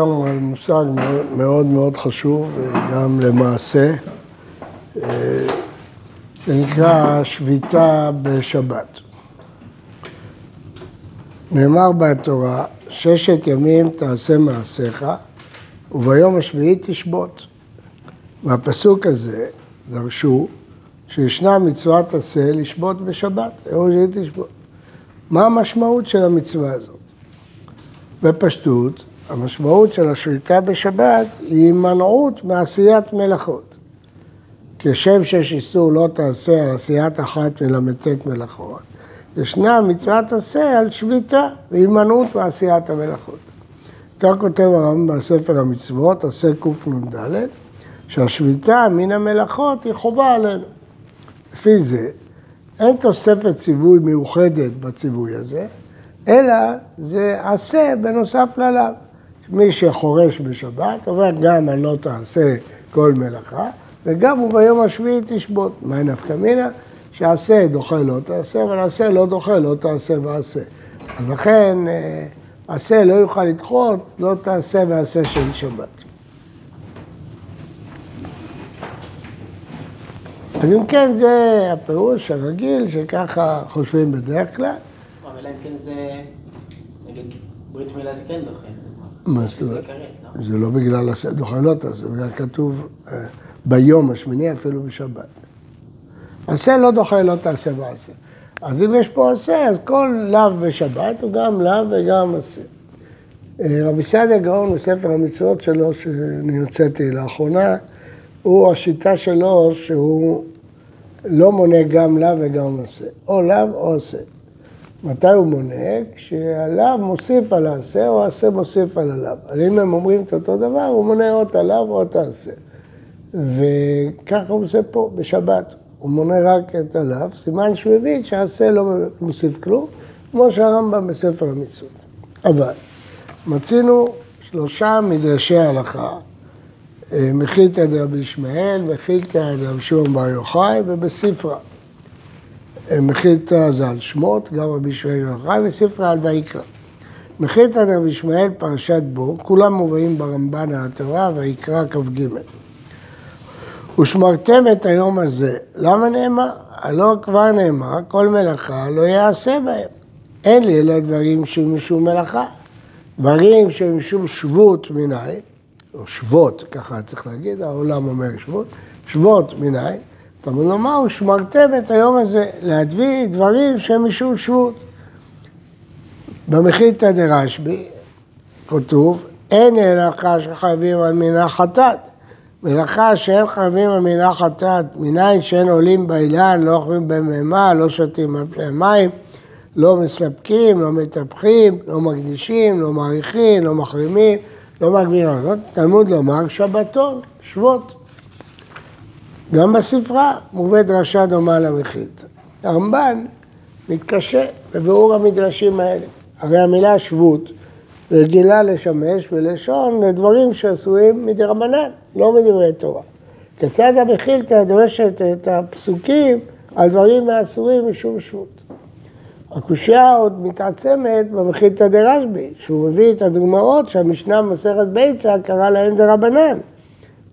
היום על מושג מאוד מאוד חשוב, גם למעשה, אה, שנקרא שביתה בשבת. נאמר בתורה, ששת ימים תעשה מעשיך, וביום השביעי תשבות. מהפסוק הזה דרשו שישנה מצוות עשה לשבות בשבת, היום השביעי תשבות. מה המשמעות של המצווה הזאת? בפשטות, המשמעות של השליטה בשבת היא הימנעות מעשיית מלאכות. כשם שיש איסור לא תעשה על עשיית אחת מל"ט מלאכות, ישנה מצוות עשה על שביתה והימנעות מעשיית המלאכות. כך כותב הרמב"ם בספר המצוות, עשה קנ"ד, שהשביתה מן המלאכות היא חובה עלינו. לפי זה, אין תוספת ציווי מיוחדת בציווי הזה, אלא זה עשה בנוסף ללאו. מי שחורש בשבת עובר גם על לא תעשה כל מלאכה, וגם הוא ביום השביעי תשבות. מהי נפקא מינה? שעשה דוחה לא תעשה, אבל עשה לא דוחה לא תעשה ועשה. אז לכן אה, עשה לא יוכל לדחות, לא תעשה ועשה של שבת. אז אם כן, זה הפירוש הרגיל, שככה חושבים בדרך כלל. אבל אם כן זה, נגיד, ברית מילה זה כן דוחה. מה זאת אומרת? זה לא בגלל דוחה לא תעשה, בגלל כתוב אה, ביום השמיני אפילו בשבת. עשה לא דוחה לא תעשה ועשה. אז אם יש פה עשה, אז כל לאו בשבת הוא גם לאו וגם עשה. אה, רבי סעדיה גאון בספר המצוות שלו, שאני הוצאתי לאחרונה, הוא, השיטה שלו שהוא לא מונה גם לאו וגם עשה. או לאו או עשה. מתי הוא מונה? כשהלאו מוסיף על העשה או העשה מוסיף על הלאו. אבל אם הם אומרים את אותו דבר, הוא מונה או את הלאו או את העשה. וככה הוא עושה פה, בשבת. הוא מונה רק את הלאו, סימן שהוא הבין שהעשה לא מוסיף כלום, כמו שהרמב"ם בספר המצוות. אבל מצינו שלושה מדרשי הלכה, אה, מחיתא דרבי ישמעאל, מחיתא דרבי שמעון בר יוחאי ובספרה. מחיתא זה על שמות, גם רבי ישמעאל בר יוחאי, וספרה על ויקרא. מחיתא דרבי ישמעאל פרשת בו, כולם מובאים ברמב"ן על התורה, ויקרא כ"ג. ושמרתם את היום הזה. למה נאמר? הלא כבר נאמר, כל מלאכה לא יעשה בהם. אין לי אלא דברים שהם משום מלאכה. דברים שהם משום שבות מנין, או שבות, ככה צריך להגיד, העולם אומר שבות, שבות מנין, אומר לומר, ושמרתם את היום הזה, להדביא דברים שהם משום שבות. במחיתא דרשב"י כתוב, אין הלכה שחייבים על מינה חטאת. מלאכה שאין חייבים על מינה חטאת, מניין שאין עולים באילן, לא אוכלים במימה, לא שותים על פני מים, לא מספקים, לא מטפחים, לא מקדישים, לא מעריכים, לא מחרימים, לא מגבירים. תלמוד לומר שבתון, שבות. גם בספרה מובאת דרשה דומה למחית. הרמב"ן מתקשה בביאור המדרשים האלה. הרי המילה שבות רגילה לשמש בלשון לדברים שעשויים מדרבנן, לא מדברי תורה. כיצד המחילתא דורשת את הפסוקים על דברים האסורים משום שבות? הקושייה עוד מתעצמת במחילתא דרשב"י, שהוא מביא את הדוגמאות שהמשנה במסכת ביצה קרא להם דרבנן,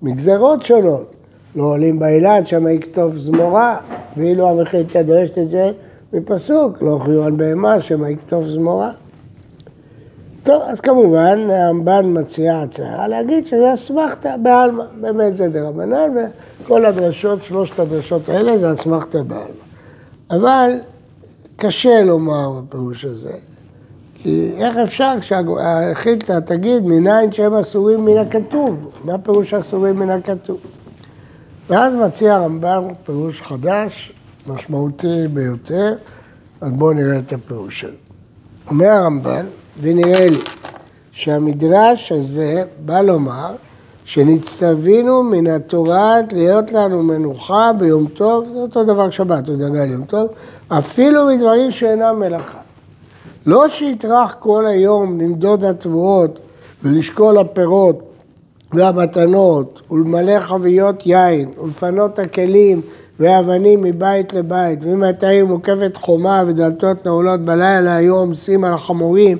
מגזרות שונות. לא עולים באילת, שם יכתוב זמורה, ואילו המחילתא דורשת את זה מפסוק, לא אוכלו על בהמה, שם יכתוב זמורה. טוב, אז כמובן הרמב"ן מציע הצעה להגיד שזה אסמכתא בעלמא, באמת זה דרבנן, וכל הדרשות, שלושת הדרשות האלה זה אסמכתא בעלמא. אבל קשה לומר בפירוש הזה, כי איך אפשר כשהחילתא תגיד מניין שהם אסורים מן הכתוב, מה פירוש אסורים מן הכתוב? ואז מציע הרמב"ן פירוש חדש, משמעותי ביותר, אז בואו נראה את הפירוש שלו. אומר הרמב"ן, ונראה לי שהמדרש הזה בא לומר שנצטווינו מן התורה להיות לנו מנוחה ביום טוב, זה אותו דבר שבת, הוא מדבר על יום טוב, אפילו מדברים שאינם מלאכה. לא שיטרח כל היום למדוד התבואות ולשקול הפירות והמתנות ולמלא חביות יין ולפנות הכלים ואבנים מבית לבית, ומתי מוקפת חומה ודלתות נעולות בלילה היו עומסים על החמורים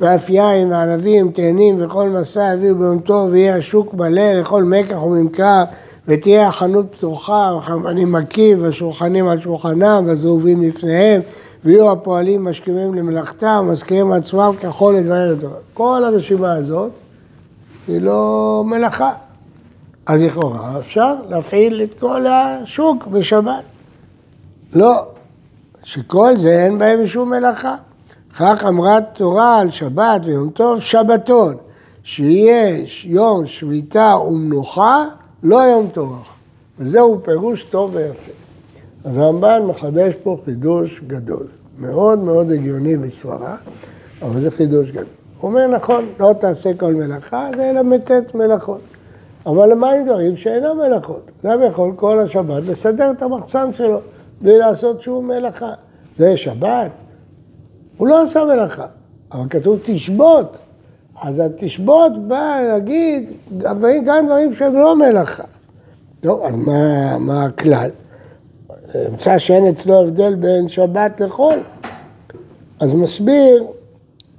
ואף יין וענבים, תאנים וכל מסע יביאו ביום טוב, ויהיה השוק מלא לכל מקח וממכר, ותהיה החנות פתוחה, והחנפנים מקיף, והשולחנים על שולחנם, והזהובים לפניהם, ויהיו הפועלים משכימים למלאכתם, מזכירים עצמם ככל לדבר לדבר. כל הרשימה הזאת היא לא מלאכה. אז לכאורה אפשר להפעיל את כל השוק בשבת. לא, שכל זה אין בהם שום מלאכה. כך אמרה תורה על שבת ויום טוב, שבתון, שיש יום שביתה ומנוחה, לא יום טורח. וזהו פירוש טוב ויפה. אז הרמב"ן מחדש פה חידוש גדול, מאוד מאוד הגיוני בסברה, אבל זה חידוש גדול. הוא אומר נכון, לא תעשה כל מלאכה, זה אלא מתת מלאכות. אבל למה עם דברים שאינם מלאכות? אדם יכול כל השבת לסדר את המחסן שלו, בלי לעשות שום מלאכה. זה שבת, הוא לא עשה מלאכה, אבל כתוב תשבות. אז התשבות בא להגיד גם דברים שהם לא מלאכה. טוב, אז מה, מה הכלל? אמצא שאין אצלו הבדל בין שבת לחול. אז מסביר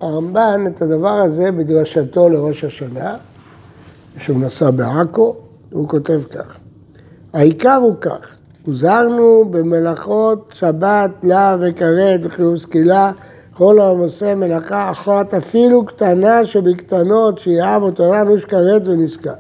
הרמב"ן את הדבר הזה בדרשתו לראש השנה, שהוא נסע בעכו, הוא כותב כך: העיקר הוא כך, הוזהרנו במלאכות שבת, לה וכרת וחיוב סקילה, כל העמוסי מלאכה אחת אפילו קטנה שבקטנות, שיאהב אותו אנוש כרת ונזכר.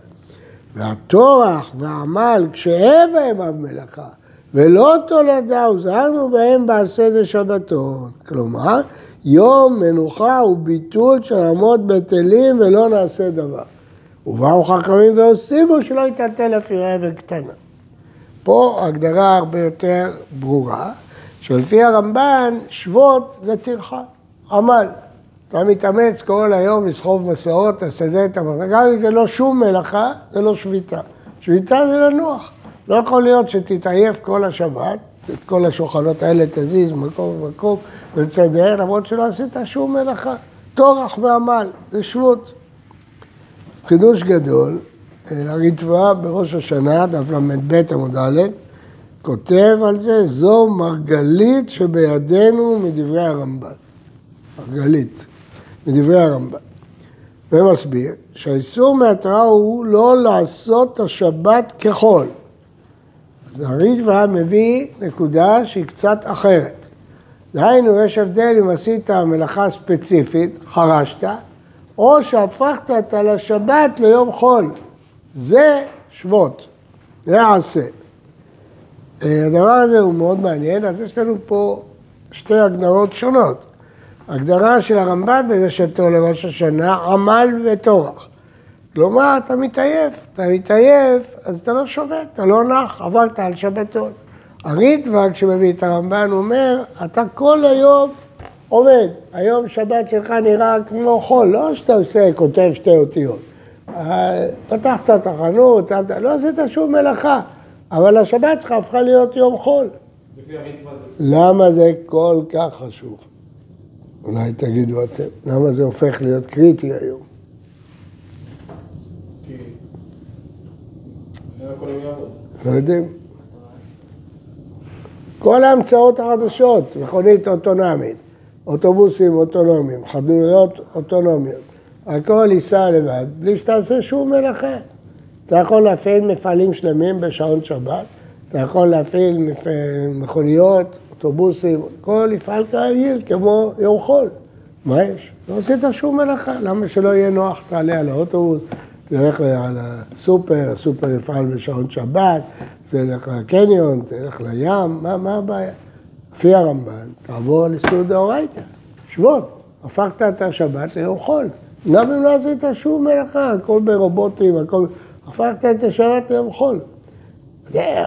והטורח והעמל, כשאין בהם אב מלאכה, ולא תולדה, הוזהרנו בהם בעשה דשבתון. כלומר, יום מנוחה הוא ביטול של רמות בטלים ולא נעשה דבר. ובאו חכמים והוסיפו שלא יטלטל אפילו אבן קטנה. פה הגדרה הרבה יותר ברורה, שלפי הרמב"ן, שבות זה טרחה, עמל. אתה מתאמץ כל היום לסחוב מסעות, לסדר את המלאכה, גם אם זה לא שום מלאכה, זה לא שביתה. שביתה זה לנוח. לא יכול להיות שתתעייף כל השבת, את כל השולחנות האלה תזיז מקום ומקום ולסדר, למרות שלא עשית שום מלאכה. טורח ועמל, זה שבות. חידוש גדול, הריטב"א בראש השנה, דף ל"ב עמוד א', כותב על זה, זו מרגלית שבידינו מדברי הרמב"ן. מרגלית, מדברי הרמב"ן. ומסביר שהאיסור מהתורה הוא לא לעשות השבת כחול. אז הריטב"א מביא נקודה שהיא קצת אחרת. דהיינו, יש הבדל אם עשית מלאכה ספציפית, חרשת, או שהפכת את השבת ליום חול. זה שבות, זה עשה. הדבר הזה הוא מאוד מעניין, אז יש לנו פה שתי הגדרות שונות. הגדרה של הרמב"ן בראשתו לראש השנה, עמל וטורח. כלומר, אתה מתעייף, אתה מתעייף, אז אתה לא שובת, אתה לא נח, עברת על שבתון. הריטב"א, כשמביא את הרמב"ן, אומר, אתה כל היום עובד. היום שבת שלך נראה כמו חול, לא שאתה עושה, כותב שתי אותיות. פתחת את החנות, לא עשית שום מלאכה, אבל השבת שלך הפכה להיות יום חול. למה זה כל כך חשוב? אולי תגידו אתם, למה זה הופך להיות קריטי היום? לא יודעים. כל ההמצאות החדשות, מכונית אוטונומית, אוטובוסים אוטונומיים, חדויות אוטונומיות, הכל ייסע לבד, בלי שתעשה שום מלאכה. אתה יכול להפעיל מפעלים שלמים בשעון שבת, אתה יכול להפעיל מכוניות, אוטובוסים, הכל יפעל כרגיל, כמו יום חול. מה יש? לא עשית שום מלאכה, למה שלא יהיה נוח, תעלה על האוטובוס, תלך על הסופר, יפעל בשעון שבת, תלך לקניון, תלך לים, מה, מה הבעיה? לפי הרמב"ן, תעבור לסעוד דאורייתא, שבות, הפכת את השבת ליום חול. גם אם לא עשית שום מלאכה, הכל ברובוטים, הכל... הפכת את השבת ליום חול.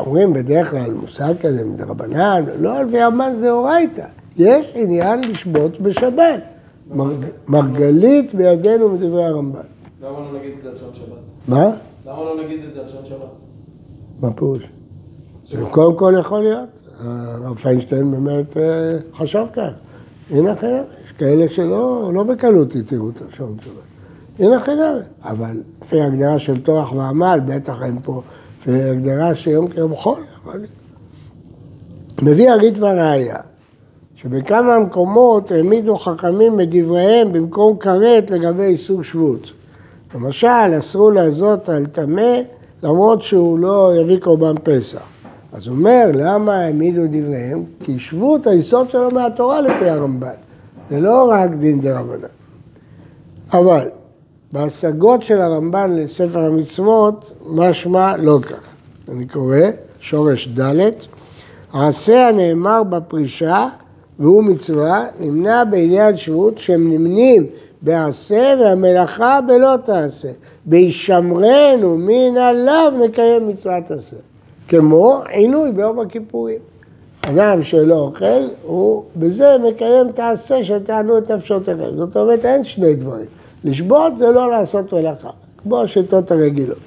אומרים בדרך כלל מושג כזה מדרבנן, לא על פי המן דאורייתא. יש עניין לשבות בשבת. מרגלית בידינו מדברי הרמב"ן. למה לא נגיד את זה על שעון שבת? מה? למה לא נגיד את זה על שעון שבת? מה פירוש? קודם כל יכול להיות. הרב פיינשטיין באמת אה, חשב כך. הנה אחר, יש כאלה שלא לא בקלות התירו את השעון שבת. הנה אחר, אבל לפי הגדרה של טורח ועמל, בטח אין פה, לפי הגדרה שיום כיום חול, מביא הריטב"א ראיה, שבכמה מקומות העמידו חכמים את דבריהם במקום כרת לגבי איסור שבות. למשל, אסרו לעזות על טמא למרות שהוא לא יביא קורבן פסח. אז הוא אומר, למה העמידו דבריהם? כי שבות היסוד שלו מהתורה לפי הרמב"ן, זה לא רק דין דה רבנן. אבל בהשגות של הרמב"ן לספר המצוות, משמע לא כך. אני קורא, שורש ד', העשה הנאמר בפרישה, והוא מצווה, נמנע בעניין שבות שהם נמנים בעשה והמלאכה בלא תעשה. בהישמרנו מן עליו נקיים מצוות עשה. כמו עינוי ביום הכיפורים. אדם שלא אוכל, הוא בזה מקיים את העשה שתענו את נפשותיכם. זאת אומרת, אין שני דברים. לשבות זה לא לעשות מלאכה, כמו השיטות הרגילות.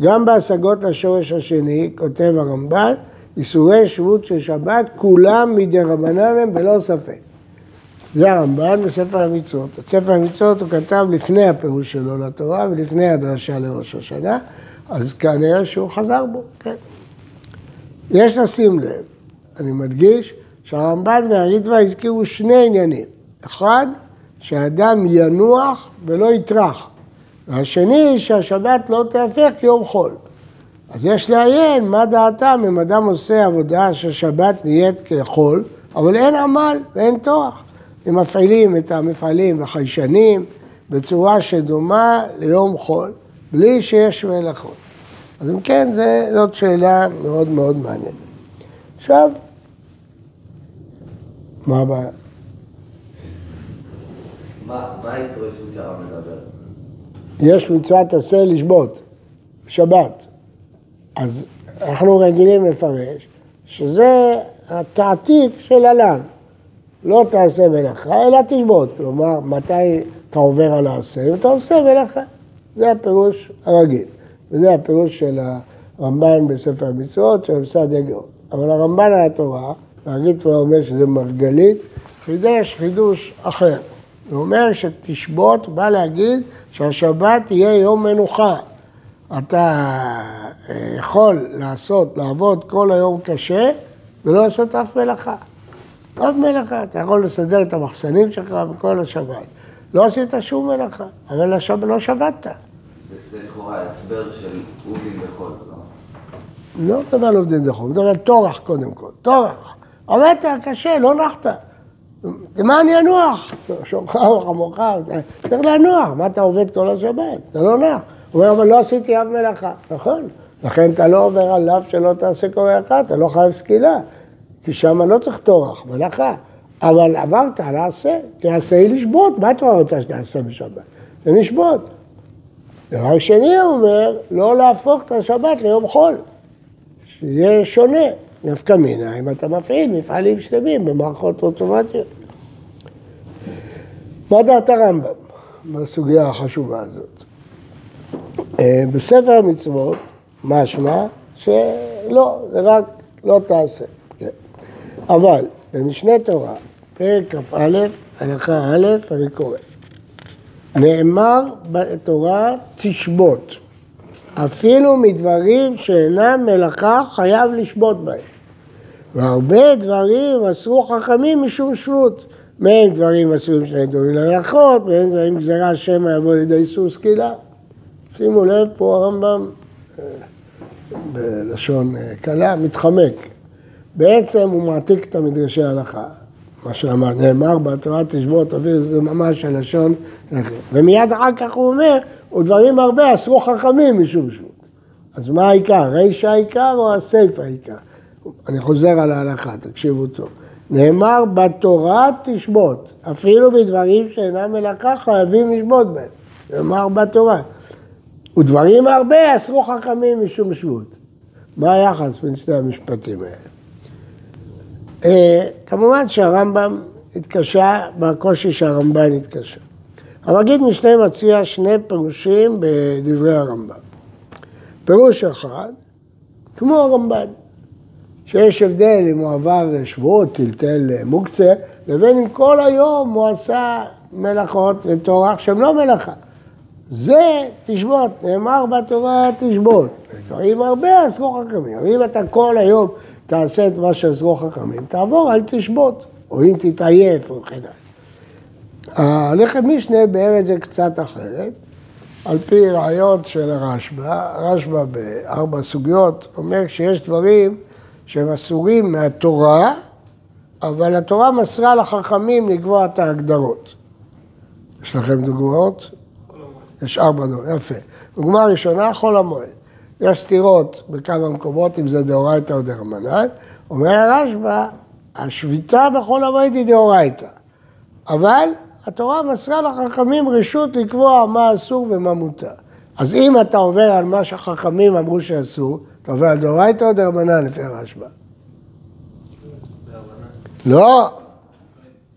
גם בהשגות לשורש השני, כותב הרמב"ן, איסורי שבות של שבת, כולם מדי רבנן הם בלא ספק. זה הרמב"ן בספר המצוות. את ספר המצוות הוא כתב לפני הפירוש שלו לתורה ולפני הדרשה לראש השנה, אז כנראה שהוא חזר בו, כן. יש לשים לב, אני מדגיש, שהרמב"ן והריטב"א הזכירו שני עניינים. אחד, שאדם ינוח ולא יטרח. והשני, שהשבת לא תהפך כיום חול. אז יש לעיין מה דעתם אם אדם עושה עבודה שהשבת נהיית כחול, אבל אין עמל ואין טורח. הם מפעילים את המפעלים החיישנים בצורה שדומה ליום חול, בלי שיש מלאכות. אז אם כן, זה, זאת שאלה מאוד מאוד מעניינת. עכשיו, מה הבעיה? מה האיסורי שבות שהרב מדבר? יש מצוות עשה לשבות, שבת. אז אנחנו רגילים לפרש שזה התעתיק של הל"ן. לא תעשה מלאכה, אלא תשבות. כלומר, מתי אתה עובר על העשה ואתה עושה מלאכה. זה הפירוש הרגיל. וזה הפירוש של הרמב"ן בספר המצוות, של המסד יגאון. אבל הרמב"ן על התורה, להגיד כבר אומר שזה מרגלית, חידש חידוש אחר. הוא אומר שתשבות בא להגיד שהשבת תהיה יום מנוחה. אתה אה, יכול לעשות, לעבוד כל היום קשה ולא לעשות אף מלאכה. אף מלאכה, אתה יכול לסדר את המחסנים שלך בכל השבת. לא עשית שום מלאכה, אבל לא שבתת. זה, זה לכאורה הסבר של אודין בחול, לא? לא מדבר על עובדים דחום, מדבר על טורח קודם כל, טורח. עבדת קשה, לא נחת. למה אני אנוח? שומך וחמוך, צריך לנוח, מה אתה עובד כל השבת? אתה לא נח. הוא אומר, אבל לא עשיתי אף מלאכה. נכון, לכן אתה לא עובר עליו שלא תעשה כל מלאכה, אתה לא חייב סקילה. כי שם לא צריך טורח, מלאכה. אבל עברת לעשה, כי עשה היא לשבות, מה אתה רוצה שתעשה בשבת? זה לשבות. דבר שני הוא אומר, לא להפוך את השבת ליום חול, שיהיה שונה. נפקא מינה אם אתה מפעיל מפעלים שלמים במערכות אוטומטיות. מה דעת הרמב"ם בסוגיה החשובה הזאת? אה, בספר המצוות משמע שלא, זה רק לא תעשה. אבל במשנה תורה, פרק כ"א, הלכה א', אני קורא. נאמר בתורה תשבות, אפילו מדברים שאינם מלאכה חייב לשבות בהם. והרבה דברים אסרו חכמים משום שבות. מהם דברים אסורים שני דברים להלכות, מהם דברים גזירה שמא יבוא לידי איסור סקילה. שימו לב, פה הרמב"ם, אה, בלשון אה, קלה, מתחמק. בעצם הוא מעתיק את המדרשי ההלכה. מה שאמר, נאמר בתורה תשבות אוויר, זה ממש הלשון. ומיד אחר כך הוא אומר, ודברים הרבה אסרו חכמים משום שבות. אז מה העיקר, רישא העיקר או הסיפא העיקר? אני חוזר על ההלכה, תקשיבו טוב. נאמר בתורה תשבות, אפילו בדברים שאינם מלאכה חייבים לשבות בהם. נאמר בתורה. ודברים הרבה אסרו חכמים משום שבות. מה היחס בין שני המשפטים האלה? אה, כמובן שהרמב"ם התקשה בקושי שהרמב"ן התקשה. המגיד משנה מציע שני פירושים בדברי הרמב"ם. פירוש אחד, כמו הרמב"ן, שיש הבדל אם הוא עבר שבועות, טלטל מוקצה, לבין אם כל היום הוא עשה מלאכות וטורח שהן לא מלאכה. זה תשבות, נאמר בתורה תשבות. דברים הרבה אסרו חכמים. אבל אם אתה כל היום תעשה את מה שאסרו חכמים, תעבור, אל תשבות. או אם תתעייף וכן הלאה. הלחם משנה באר את זה קצת אחרת, על פי רעיון של הרשב"א, הרשב"א בארבע סוגיות אומר שיש דברים שהם אסורים מהתורה, אבל התורה מסרה לחכמים לקבוע את ההגדרות. יש לכם דוגמאות? יש ארבע דוגמאות, יפה. דוגמה ראשונה, חול המועד. יש סתירות בכמה מקומות, אם זה דאורייתא או דרמנן. אומר הרשב"א, השביתה בחול המועד היא דאורייתא. אבל התורה מסרה לחכמים רשות לקבוע מה אסור ומה מותר. אז אם אתה עובר על מה שהחכמים אמרו שאסור, אתה עובר על דאורייתא או דרמנן לפי הרשב"א? לא,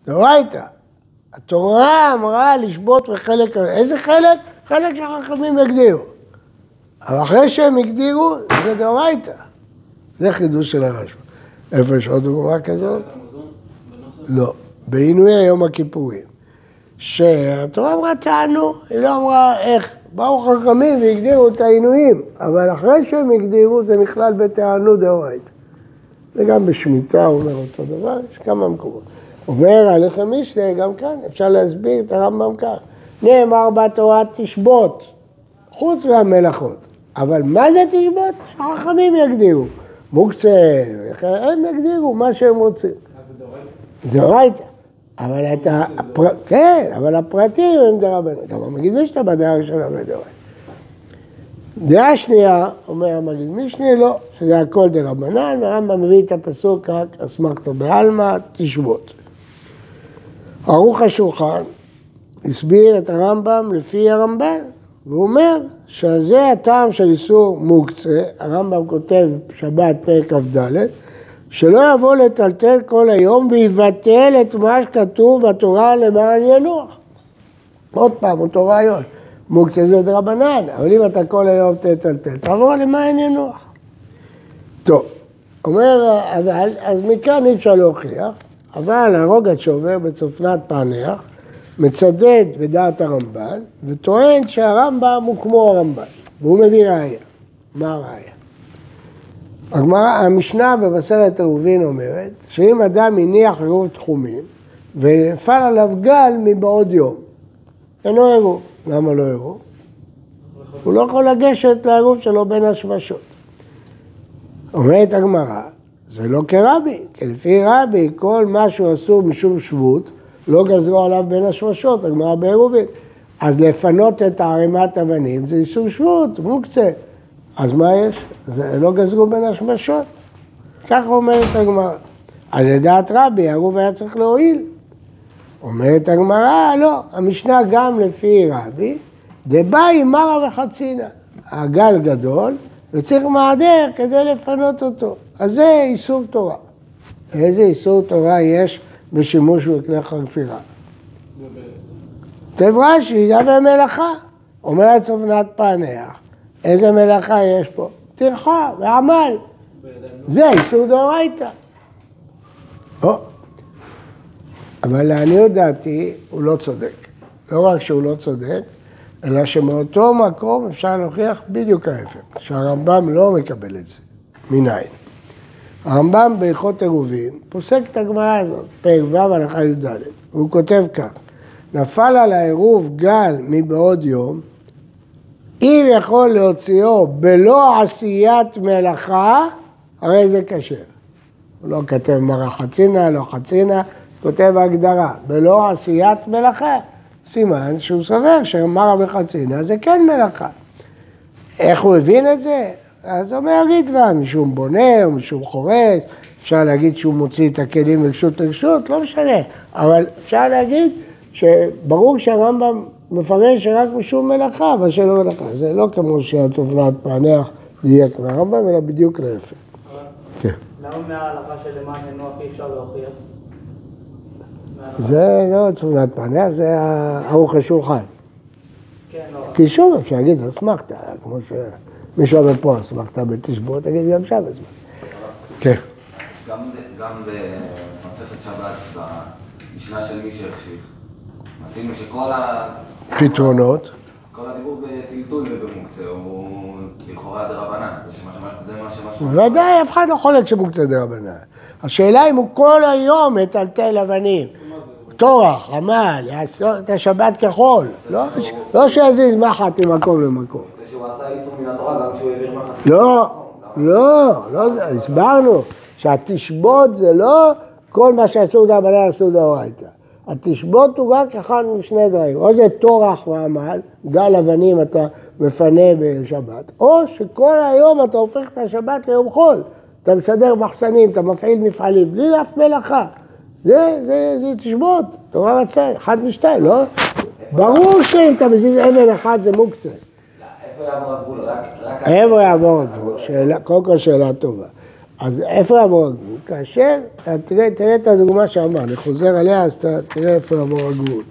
דאורייתא. התורה אמרה לשבות בחלק, איזה חלק? חלק שהחכמים הגדירו. אבל אחרי שהם הגדירו, זה דאורייתא. זה חידוש של הרשב"א. איפה יש עוד דוגמה כזאת? לא, בעינויי יום הכיפורים. שהתורה אמרה תענו, היא לא אמרה איך. באו חכמים והגדירו את העינויים, אבל אחרי שהם הגדירו זה נכלל בתענו דאורייתא. וגם בשמיטה הוא אומר אותו דבר, יש כמה מקומות. אומר הלחם משנה, גם כאן אפשר להסביר את הרמב"ם כך. נאמר בתורה תשבות, חוץ מהמלאכות. אבל מה זה תשבות? שהחכמים יגדירו. מוקצה, הם יגדירו מה שהם רוצים. דאורייתא. אבל את ה... כן, אבל הפרטים הם דרבנן. גם המגיד משנה בדעה הראשונה בדאורייתא. דעה שנייה, אומר המגיד משנה, לא, שזה הכל דרבנן, והרמב"ם מביא את הפסוק רק אסמכתו בעלמא, תשבות. ערוך השולחן הסביר את הרמב"ם לפי הרמב"ן, והוא אומר שזה הטעם של איסור מוקצה, הרמב"ם כותב שבת פרק כ"ד, שלא יבוא לטלטל כל היום ויבטל את מה שכתוב בתורה למען ינוח. עוד פעם, אותו רעיון. מוקצה זה דרבנן, אבל אם אתה כל היום תטלטל, תבוא למען ינוח. טוב, אומר, אבל, אז מכאן אי אפשר להוכיח, אבל הרוגת שעובר בצופנת פענח, מצדד בדעת הרמב"ן, וטוען שהרמב"ם הוא כמו הרמב"ן, והוא מביא ראייה. מה הראייה? המשנה במסרת עירובין אומרת, שאם אדם הניח עירוב תחומים, ונפל עליו גל מבעוד יום, אינו עירוב. למה לא עירוב? הוא לא יכול לגשת לעירוב שלו בין השמשות. אומרת הגמרא, זה לא כרבי, כי לפי רבי כל מה שהוא אסור משום שבות, לא גזרו עליו בין השמשות, הגמרא בעירובין. אז לפנות את ערימת אבנים זה איסור שבות, מוקצה. אז מה יש? זה לא גזרו בין השמשות. ככה אומרת הגמרא. אז לדעת רבי, העירוב היה צריך להועיל. אומרת הגמרא, לא, המשנה גם לפי רבי, דבאי מרא וחצינה. הגל גדול, וצריך מעדר כדי לפנות אותו. אז זה איסור תורה. איזה איסור תורה יש בשימוש בכלי חפירה? כתב רש"י, זה במלאכה. אומרת צופנת פענח, איזה מלאכה יש פה? טרחה ועמל. זה איסור דאורייתא. אבל לעניות דעתי הוא לא צודק. לא רק שהוא לא צודק, אלא שמאותו מקום אפשר להוכיח בדיוק ההפך, שהרמב"ם לא מקבל את זה. מניין? הרמב"ם בהלכות עירובין פוסק את הגמרא הזאת, פרק ו' הלכה י"ד, והוא כותב כך: נפל על העירוב גל מבעוד יום, אם יכול להוציאו בלא עשיית מלאכה, הרי זה כשר. הוא לא כותב מרא חצינה, לא חצינה, כותב הגדרה, בלא עשיית מלאכה. סימן שהוא סובר שמרא וחצינה זה כן מלאכה. איך הוא הבין את זה? אז אומר ריטב"א, משום בונה או משום חורץ, אפשר להגיד שהוא מוציא את הכלים מרשות לרשות, לא משנה, אבל אפשר להגיד שברור שהרמב"ם מפרש שרק משום מלאכה, אבל שלא מלאכה. זה לא כמו שהצופנת פענח דייק מהרמב"ם, אלא בדיוק להפך. כן. למה מההלכה של למען ינוח אי אפשר להוכיח? זה לא צופנת פענח, זה ערוך השולחן. כן, לא. כי שוב אפשר להגיד אסמכתא, כמו שמישהו אומר פה אסמכתא בתשבות, תגיד גם שם אסמכתא. כן. גם, גם במסכת שבת, במשנה של מי שהחשיך, מצינו שכל ה... פתרונות. כל הדיבור בטלטול ובמוקצה הוא לכאורה דרבנן, זה מה שמשמע. ודאי, אף אחד לא חולק שמוקצה דרבנן. השאלה אם הוא כל היום מטלטל אבנים. טורח, עמל, יעשו את השבת כחול. לא, לא שיזיז מחט ממקום למקום. זה שהוא עשה איסור מן התורה גם כשהוא העביר מחט. לא, לא, לא, זה- הסברנו שהתשבות זה לא כל מה שאסור דרבנן אסור דאורייתא. התשבות הוא רק אחד משני דברים, או זה טורח ועמל, גל אבנים אתה מפנה בשבת, או שכל היום אתה הופך את השבת ליום חול. אתה מסדר מחסנים, אתה מפעיל מפעלים, בלי אף מלאכה. זה, זה, זה תשבות, תורה רצה, אחד משתיים, לא? ברור שאם אתה מזיז אבן אחד זה מוקצה. איפה יעבור הגבול? רק... איפה יעבור הגבול? שאלה, קודם כל שאלה טובה. אז איפה יעבור הגבול? כאשר, תראה, תראה את הדוגמה שאמר, אני חוזר עליה, אז תראה איפה יעבור הגבול.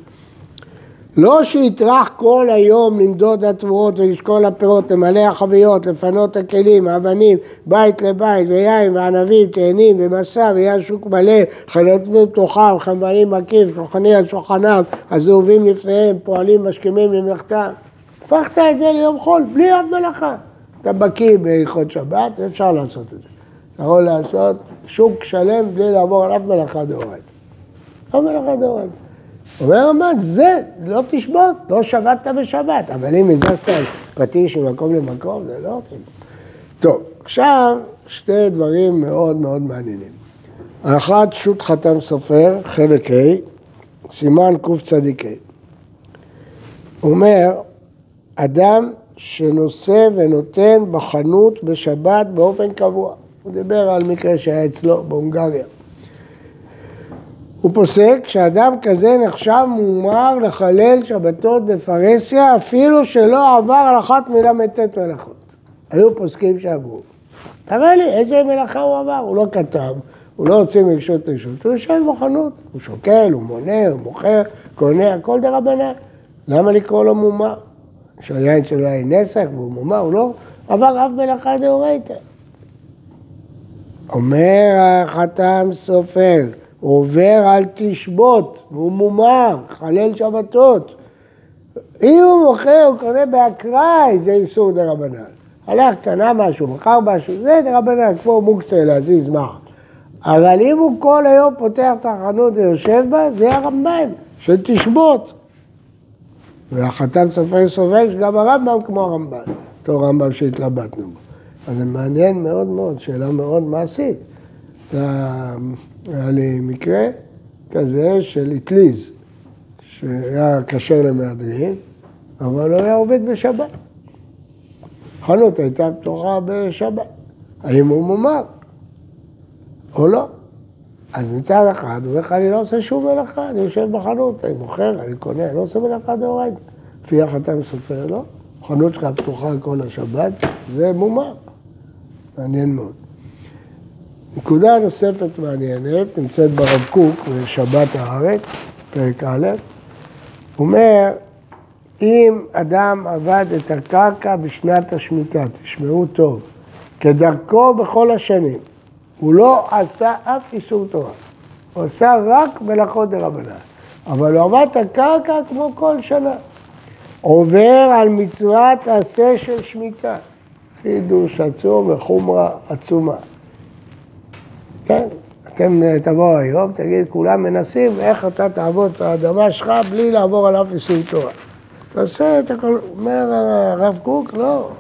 לא שיטרח כל היום למדוד התבואות ולשקול הפירות, למלא החביות, לפנות הכלים, האבנים, בית לבית, ויין וענבים, תאנים ומסע, ויהיה שוק מלא, חנתבים תוכם, חנוונים מקיף, שולחני על שולחניו, הזהובים לפניהם, פועלים משכימים למלאכתם. הפכת את זה ליום חול, בלי אף מלאכה. אתה בקיא בהלכות שבת, אפשר לעשות את זה. אתה יכול לעשות שוק שלם בלי לעבור על אף מלאכה דאורייתא. אף מלאכה דאורייתא. אומר הרמב"ן, זה לא תשבות, לא שבתת בשבת, אבל אם הזזת פטיש ממקום למקום, זה לא תשבות. טוב, עכשיו שתי דברים מאוד מאוד מעניינים. האחד, שו"ת חתם סופר, חלק ה', סימן קצ"ה. הוא אומר, אדם שנושא ונותן בחנות בשבת באופן קבוע. הוא דיבר על מקרה שהיה אצלו בהונגריה. הוא פוסק שאדם כזה נחשב מומר לחלל שבתות בפרהסיה אפילו שלא עבר על אחת מל"ט מלאכות. היו פוסקים שאמרו, תראה לי איזה מלאכה הוא עבר, הוא לא כתב, הוא לא הוציא מרשות רשות, הוא יושב בחנות, הוא שוקל, הוא מונה, הוא מוכר, קונה, הכל דרבנן. למה לקרוא לו מומר? שהיין שלו היה נסך והוא מומר, הוא לא עבר אף מלאכה דאורייתא. אומר החתם סופר, עובר על תשבות, והוא מומר, חלל שבתות. אם הוא מוכר, הוא קונה באקראי, זה איסור דה רבנן. הלך, קנה משהו, מכר משהו, זה דה רבנן, כמו מוקצה להזיז מה. אבל אם הוא כל היום פותח את החנות ויושב בה, זה הרמב"ן, של תשבות. והחתם סופר סובר שגם הרמב"ם כמו הרמב"ן, אותו רמב"ם שהתלבטנו בו. אז זה מעניין מאוד מאוד, שאלה מאוד מעשית. היה לי מקרה כזה של אטליז, שהיה כשר למהדרין, אבל הוא היה עובד בשבת. חנות הייתה פתוחה בשבת. האם הוא מומר או לא? אז מצד אחד, הוא אומר אני לא עושה שום מלאכה, אני יושב בחנות, אני מוכר, אני קונה, אני לא עושה מלאכה דאורייתא. לפי החתם סופר, לא. חנות שלך פתוחה כל השבת, זה מומר. מעניין מאוד. נקודה נוספת מעניינת, נמצאת ברב קוק, בשבת הארץ, פרק א', הוא אומר, אם אדם עבד את הקרקע בשנת השמיטה, תשמעו טוב, כדרכו בכל השנים, הוא לא עשה אף איסור תורה, הוא עשה רק מלאכות דרבנן, אבל הוא עבד את הקרקע כמו כל שנה. עובר על מצוות עשה של שמיטה, חידוש עצום וחומרה עצומה. כן, אתם אה, תבואו היום, תגיד, כולם מנסים, איך אתה תעבוד את האדמה שלך בלי לעבור על אף איסור תורה. תעשה את הכל, אומר הרב קוק, לא.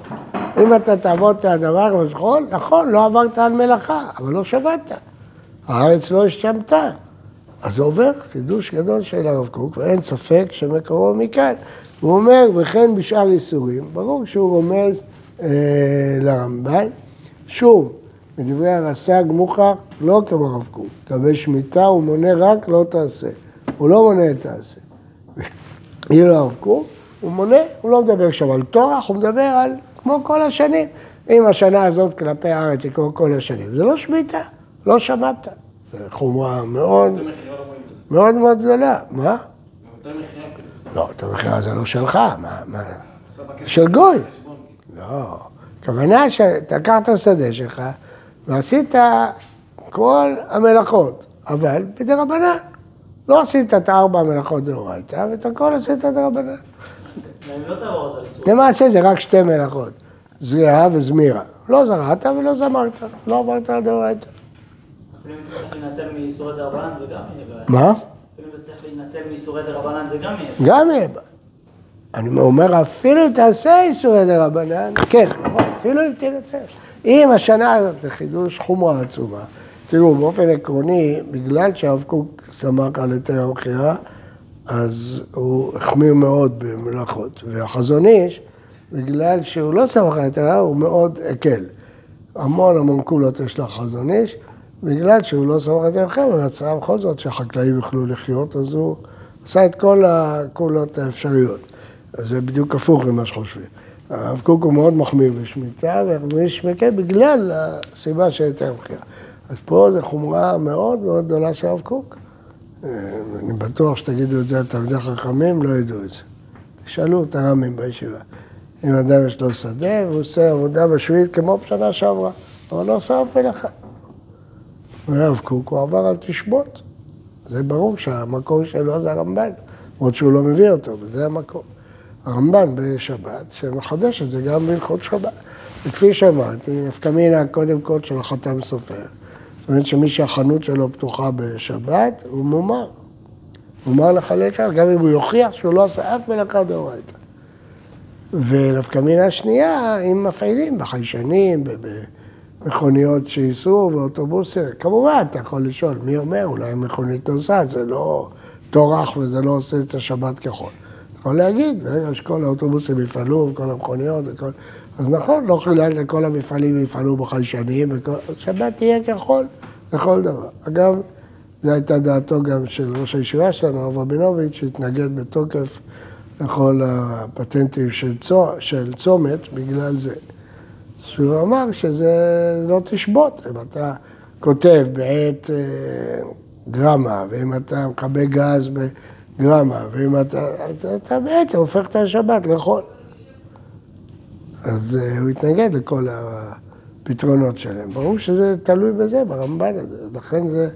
אם אתה תעבוד את האדמה כמו שחול, נכון, לא עברת על מלאכה, אבל לא שבתת. הארץ לא השתמתה. אז זה עובר חידוש גדול של הרב קוק, ואין ספק שמקורו מכאן. הוא אומר, וכן בשאר איסורים, ברור שהוא רומז אה, לרמב"ן. שוב, בדברי הרס"ג מוכח לא כמו הרב קוק. לגבי שמיטה הוא מונה רק לא תעשה. הוא לא מונה את תעשה. אילו הרב קוק, הוא מונה, הוא לא מדבר עכשיו על טורח, הוא מדבר על כמו כל השנים. אם השנה הזאת כלפי הארץ היא כמו כל השנים, זה לא שמיטה, לא שמעת. זו חומרה מאוד לא. מאוד מאוד גדולה. מה? כאילו. לא, את המכירה זה לא שלך, מה? של גוי. חשבון. לא. הכוונה שאתה לקחת את השדה שלך ועשית כל המלאכות, אבל בדרבנן. לא עשית את הארבע המלאכות דאורייתא, ואת הכל עשית דרבנן. ואם לא זה. למעשה רק שתי מלאכות, זריעה וזמירה. לא זרעת ולא זמרת, לא עברת על דאורייתא. אפילו אם אתה צריך להינצל מאיסורי דרבנן זה גם יהיה. מה? אפילו אם אתה צריך להינצל מאיסורי דרבנן זה גם יהיה. גם יהיה. אני אומר, אפילו אם תעשה איסורי דרבנן, כן, נכון, אפילו אם תנצל. אם השנה הזאת זה חידוש חומרה עצומה, תראו, באופן עקרוני, בגלל שהרב קוק סמך על היתר המכירה, אז הוא החמיר מאוד במלאכות. והחזון איש, בגלל שהוא לא סמך על היתר, הוא מאוד הקל. המון המון קולות יש לחזון איש, בגלל שהוא לא סמך על המכירה, אבל רצה בכל זאת שהחקלאים יוכלו לחיות, אז הוא עשה את כל הקולות האפשריות. אז זה בדיוק הפוך ממה שחושבים. הרב קוק הוא מאוד מחמיר בשמיטה, איש מקל בגלל הסיבה של היתר המכירה. אז פה זו חומרה מאוד מאוד גדולה של הרב קוק. אה, אני בטוח שתגידו את זה לתלמידי חכמים, לא ידעו את זה. תשאלו את הרמים בישיבה. אם אדם יש לו שדה והוא עושה עבודה בשביעית כמו בשנה שעברה, אבל לא עושה אף מלאכה. והרב קוק הוא עבר על תשבות. זה ברור שהמקום שלו זה הרמב"ן, למרות שהוא לא מביא אותו, וזה המקום. הרמב"ן בשבת, שמחדש את זה גם בהלכות שבת. וכפי שאמרתי, נפקא מינה קודם כל של החתם סופר. זאת אומרת שמי שהחנות שלו פתוחה בשבת, הוא מומר. מומר לחלל שבת, גם אם הוא יוכיח שהוא לא עשה אף מלאכה דאורייתא. ונפקא מינה שנייה, אם מפעילים בחיישנים, במכוניות שייסעו, באוטובוסים. כמובן, אתה יכול לשאול, מי אומר, אולי מכונית נוסעת, זה לא טורח וזה לא עושה את השבת כחול. יכול להגיד, ברגע שכל האוטובוסים יפעלו, וכל המכוניות, וכל... אז נכון, לא חילק לכל המפעלים יפעלו בחיישנים. שבת תהיה כחול לכל דבר. אגב, זו הייתה דעתו גם של ראש הישיבה שלנו, הרב רבינוביץ', שהתנגד בתוקף לכל הפטנטים של, צו... של צומת בגלל זה. שהוא אמר שזה לא תשבות, אם אתה כותב בעת אה, גרמה, ואם אתה מכבה גז בגרמה, ואם אתה, אתה, אתה בעצם הופך את השבת לחול. אז uh, הוא התנגד לכל הפתרונות שלהם. ברור שזה תלוי בזה, ברמב"ן הזה. לכן זה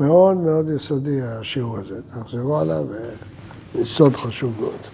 מאוד מאוד יסודי השיעור הזה. תחזרו עליו, יסוד חשוב מאוד.